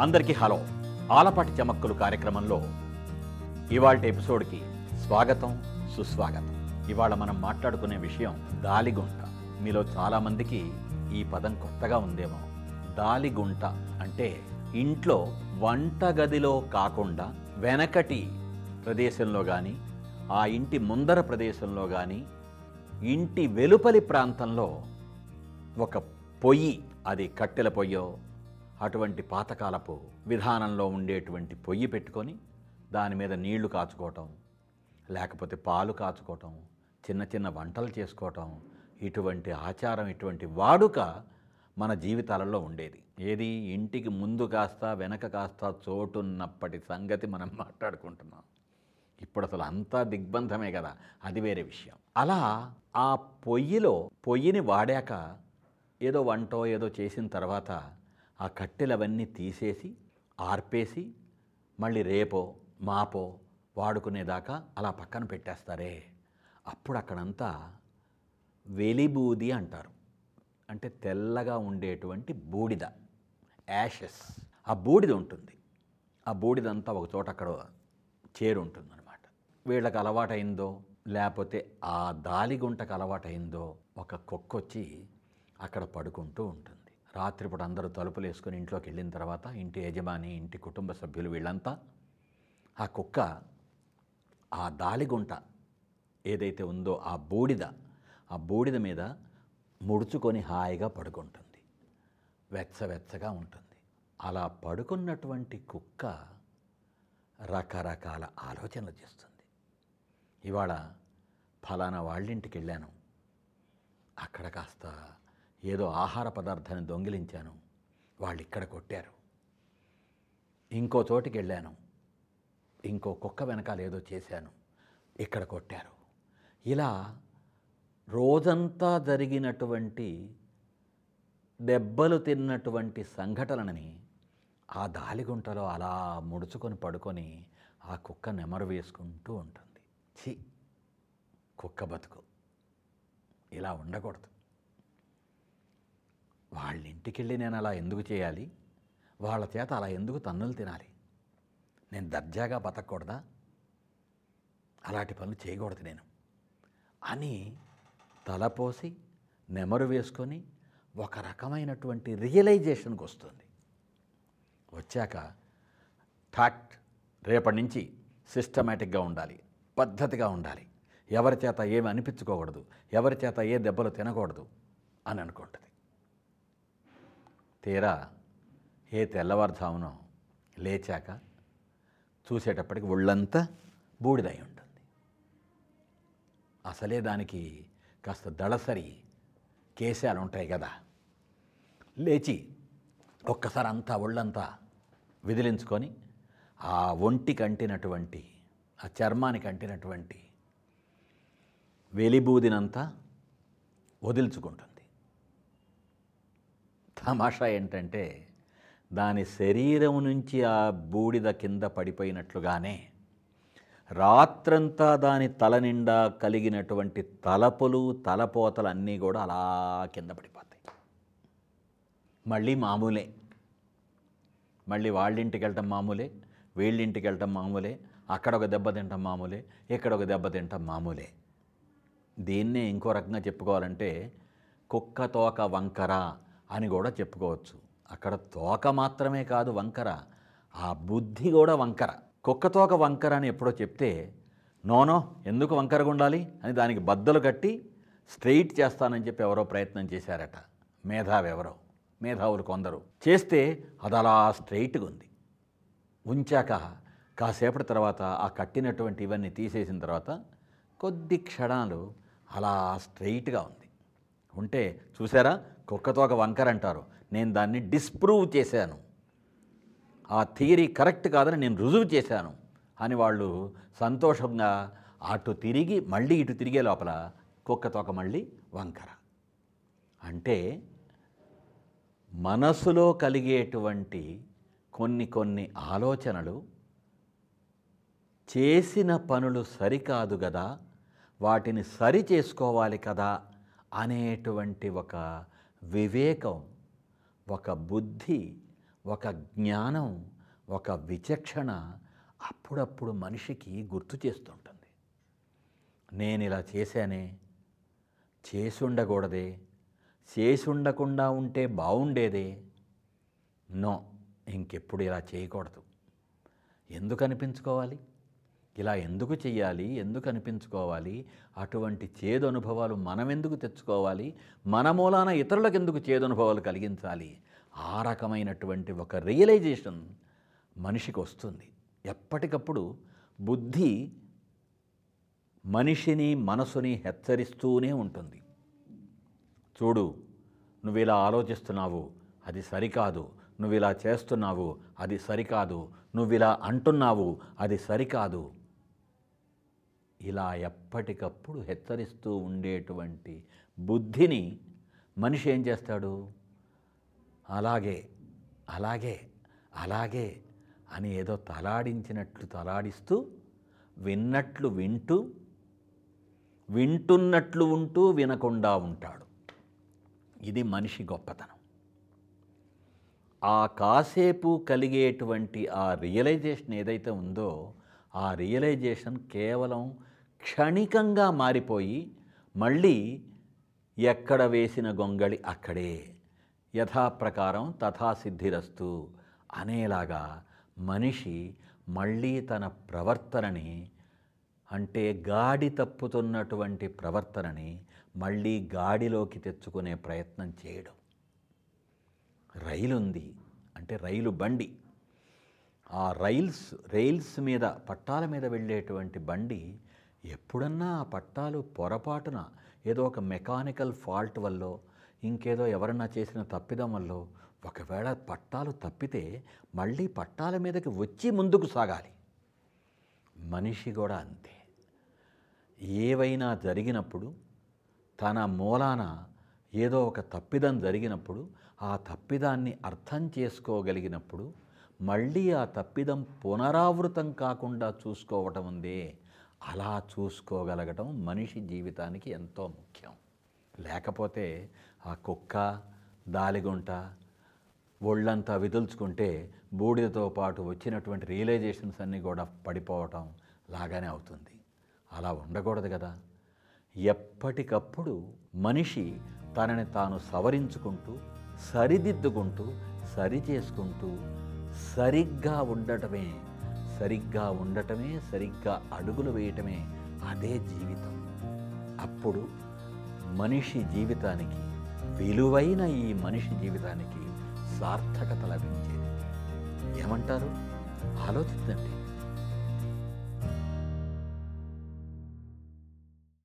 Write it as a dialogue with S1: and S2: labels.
S1: అందరికీ హలో. ఆలపాటి చమక్కులు కార్యక్రమంలో ఇవాళ ఎపిసోడ్కి స్వాగతం సుస్వాగతం. ఇవాళ మనం మాట్లాడుకునే విషయం దాలిగుంట. మీలో చాలామందికి ఈ పదం కొత్తగా ఉందేమో. దాలిగుంట అంటే ఇంట్లో వంటగదిలో కాకుండా వెనకటి ప్రదేశంలో కానీ ఆ ఇంటి ముందర ప్రదేశంలో కానీ ఇంటి వెలుపలి ప్రాంతంలో ఒక పొయ్యి అది కట్టెల పొయ్యో అటువంటి పాతకాలపు విధానంలో ఉండేటువంటి పొయ్యి పెట్టుకొని దాని మీద నీళ్ళు కాచుకోవటం లేకపోతే పాలు కాచుకోవటం చిన్న చిన్న వంటలు చేసుకోవటం ఇటువంటి ఆచారం ఇటువంటి వాడుక మన జీవితాలలో ఉండేది. ఏది? ఇంటికి ముందు కాస్త వెనక కాస్త చోటున్నప్పటి సంగతి మనం మాట్లాడుకుంటున్నాం. ఇప్పుడు అసలు అంతా దిగ్బంధమే కదా అది వేరే విషయం. అలా ఆ పొయ్యిలో పొయ్యిని వాడాక ఏదో వంటో ఏదో చేసిన తర్వాత ఆ కట్టెలవన్నీ తీసేసి ఆర్పేసి మళ్ళీ రేపో మాపో వాడుకునేదాకా అలా పక్కన పెట్టేస్తారే. అప్పుడు అక్కడంతా వెలిబూది అంటారు. అంటే తెల్లగా ఉండేటువంటి బూడిద యాషెస్. ఆ బూడిద ఉంటుంది. ఆ బూడిదంతా ఒక చోట అక్కడ చేరు ఉంటుందన్నమాట వీళ్ళకి అలవాటైందో లేకపోతే ఆ దాలిగుంటకు అలవాటైందో ఒక కుక్క వచ్చి అక్కడ పడుకుంటూ ఉంటుంది. రాత్రిపూట అందరూ తలుపులు వేసుకొని ఇంట్లోకి వెళ్ళిన తర్వాత ఇంటి యజమాని ఇంటి కుటుంబ సభ్యులు వీళ్ళంతా ఆ కుక్క ఆ దాలిగుంట ఏదైతే ఉందో ఆ బూడిద ఆ బూడిద మీద ముడుచుకొని హాయిగా పడుకుంటుంది. వెచ్చవెచ్చగా ఉంటుంది. అలా పడుకున్నటువంటి కుక్క రకరకాల ఆలోచనలు చేస్తుంది. ఇవాళ ఫలానా వాళ్ళింటికి వెళ్ళాను. అక్కడ కాస్త ఏదో ఆహార పదార్థాన్ని దొంగిలించాను. వాళ్ళు ఇక్కడ కొట్టారు. ఇంకో చోటికి వెళ్ళాను. ఇంకో కుక్క వెనకాల ఏదో చేశాను. ఇక్కడ కొట్టారు. ఇలా రోజంతా జరిగినటువంటి దెబ్బలు తిన్నటువంటి సంఘటనని ఆ దాలిగుంటలో అలా ముడుచుకొని పడుకొని ఆ కుక్క నెమరు వేసుకుంటూ ఉంటుంది. చి కుక్క బతుకు. ఇలా ఉండకూడదు. వాళ్ళ ఇంటికి వెళ్ళి నేను అలా ఎందుకు చేయాలి? వాళ్ళ చేత అలా ఎందుకు తన్నులు తినాలి? నేను దర్జాగా బతకూడదా అలాంటి పనులు చేయకూడదు నేను. అని తలపోసి నెమరు వేసుకొని ఒక రకమైనటువంటి రియలైజేషన్కి వస్తుంది. వచ్చాక ఫ్యాక్ట్ రేపటి నుంచి సిస్టమేటిక్గా ఉండాలి పద్ధతిగా ఉండాలి. ఎవరి చేత ఏమి అనిపించుకోకూడదు ఎవరి చేత ఏ దెబ్బలు తినకూడదు అని అనుకుంటుంది. తీరా ఏ తెల్లవారుజామున లేచాక చూసేటప్పటికి ఒళ్ళంతా బూడిదై ఉంటుంది. అసలే దానికి కాస్త దళసరి కేశాలు ఉంటాయి కదా. లేచి ఒక్కసారి అంతా ఒళ్ళంతా విదిలించుకొని ఆ ఒంటికి అంటినటువంటి ఆ చర్మానికి అంటినటువంటి వెలిబూదినంతా వదిల్చుకుంటుంది. తమాషా ఏంటంటే దాని శరీరం నుంచి ఆ బూడిద కింద పడిపోయినట్లుగానే రాత్రంతా దాని తల నిండా కలిగినటువంటి తలపులు తలపోతలు అన్నీ కూడా అలా కింద పడిపోతాయి. మళ్ళీ మామూలే. మళ్ళీ వాళ్ళింటికి వెళ్ళటం మామూలే వీళ్ళింటికి వెళ్ళటం మామూలే అక్కడ ఒక దెబ్బ తింటాం మామూలే ఇక్కడ ఒక దెబ్బ తింటాం మామూలే. దీన్నే ఇంకో రకంగా చెప్పుకోవాలంటే కుక్క తోక వంకర అని కూడా చెప్పుకోవచ్చు. అక్కడ తోక మాత్రమే కాదు వంకర. ఆ బుద్ధి కూడా వంకర. కుక్క తోక వంకర అని ఎప్పుడో చెప్తే నోనో ఎందుకు వంకరగా ఉండాలి? అని దానికి బద్దలు కట్టి స్ట్రెయిట్ చేస్తానని చెప్పి ఎవరో ప్రయత్నం చేశారట. మేధావి ఎవరో. మేధావులు కొందరు. చేస్తే అది అలా స్ట్రెయిట్గా ఉంది. ఉంచాక కాసేపటి తర్వాత ఆ కట్టినటువంటి ఇవన్నీ తీసేసిన తర్వాత కొద్ది క్షణాలు అలా స్ట్రెయిట్గా ఉంది. ఉంటే చూసారా? కుక్కతో ఒక వంకర్ అంటారు. నేను దాన్ని డిస్ప్రూవ్ చేశాను. ఆ థియరీ కరెక్ట్ కాదని నేను రుజువు చేశాను అని వాళ్ళు సంతోషంగా అటు తిరిగి మళ్ళీ ఇటు తిరిగే లోపల కుక్కతోక మళ్ళీ వంకర. అంటే మనసులో కలిగేటువంటి కొన్ని కొన్ని ఆలోచనలు చేసిన పనులు సరికాదు కదా వాటిని సరి చేసుకోవాలి కదా అనేటువంటి ఒక వివేకం ఒక బుద్ధి ఒక జ్ఞానం ఒక విచక్షణ అప్పుడప్పుడు మనిషికి గుర్తు చేస్తుంటుంది. నేను ఇలా చేశానే చేసుండకూడదే చేసుండకుండా ఉంటే బాగుండేదే నో ఇంకెప్పుడు ఇలా చేయకూడదు. ఎందుకు అనిపించుకోవాలి ఇలా ఎందుకు చేయాలి ఎందుకు అనిపించుకోవాలి? అటువంటి చేదు అనుభవాలు మనం ఎందుకు తెచ్చుకోవాలి? మన మూలాన ఇతరులకు ఎందుకు చేదు అనుభవాలు కలిగించాలి? ఆ రకమైనటువంటి ఒక రియలైజేషన్ మనిషికి వస్తుంది. ఎప్పటికప్పుడు బుద్ధి మనిషిని మనసుని హెచ్చరిస్తూనే ఉంటుంది. చూడు నువ్వు ఇలా ఆలోచిస్తున్నావు అది సరికాదు. నువ్వు ఇలా చేస్తున్నావు అది సరికాదు. నువ్వు ఇలా అంటున్నావు అది సరికాదు. ఇలా ఎప్పటికప్పుడు హెచ్చరిస్తూ ఉండేటువంటి బుద్ధిని మనిషి ఏం చేస్తాడు? అలాగే అలాగే అలాగే అని ఏదో తలాడించినట్లు తలాడిస్తూ విన్నట్లు వింటూ వింటున్నట్లు ఉంటూ వినకుండా ఉంటాడు. ఇది మనిషి గొప్పతనం. ఆ కాసేపు కలిగేటువంటి ఆ రియలైజేషన్ ఏదైతే ఉందో ఆ రియలైజేషన్ కేవలం క్షణికంగా మారిపోయి మళ్ళీ ఎక్కడ వేసిన గొంగళి అక్కడే. యథాప్రకారం తథా సిద్ధిరస్తు అనేలాగా మనిషి మళ్ళీ తన ప్రవర్తనని అంటే గాడి తప్పుతున్నటువంటి ప్రవర్తనని మళ్ళీ గాడిలోకి తెచ్చుకునే ప్రయత్నం చేయడం. రైలు ఉంది అంటే రైలు బండి. ఆ రైల్స్ రైల్స్ మీద పట్టాల మీద వెళ్ళేటువంటి బండి ఎప్పుడన్నా ఆ పట్టాలు పొరపాటున ఏదో ఒక మెకానికల్ ఫాల్ట్ వల్ల ఇంకేదో ఎవరన్నా చేసిన తప్పిదం వల్ల ఒకవేళ పట్టాలు తప్పితే మళ్ళీ పట్టాల మీదకి వచ్చి ముందుకు సాగాలి. మనిషి కూడా అంతే. ఏవైనా జరిగినప్పుడు తన మూలాన ఏదో ఒక తప్పిదం జరిగినప్పుడు ఆ తప్పిదాన్ని అర్థం చేసుకోగలిగినప్పుడు మళ్ళీ ఆ తప్పిదం పునరావృతం కాకుండా చూసుకోవటం ఉందే. అలా చూసుకోగలగటం మనిషి జీవితానికి ఎంతో ముఖ్యం. లేకపోతే ఆ కుక్క దాలిగుంట ఒళ్ళంతా విదుల్చుకుంటే బూడిదతో పాటు వచ్చినటువంటి రియలైజేషన్స్ అన్నీ కూడా పడిపోవటం లాగానే అవుతుంది. అలా ఉండకూడదు కదా. ఎప్పటికప్పుడు మనిషి తనని తాను సవరించుకుంటూ సరిదిద్దుకుంటూ సరి చేసుకుంటూ సరిగ్గా ఉండటమే సరిగ్గా ఉండటమే సరిగ్గా అడుగులు వేయటమే అదే జీవితం. అప్పుడు మనిషి జీవితానికి విలువైన ఈ మనిషి జీవితానికి సార్థకత లభించేది. ఏమంటారు? ఆలోచించండి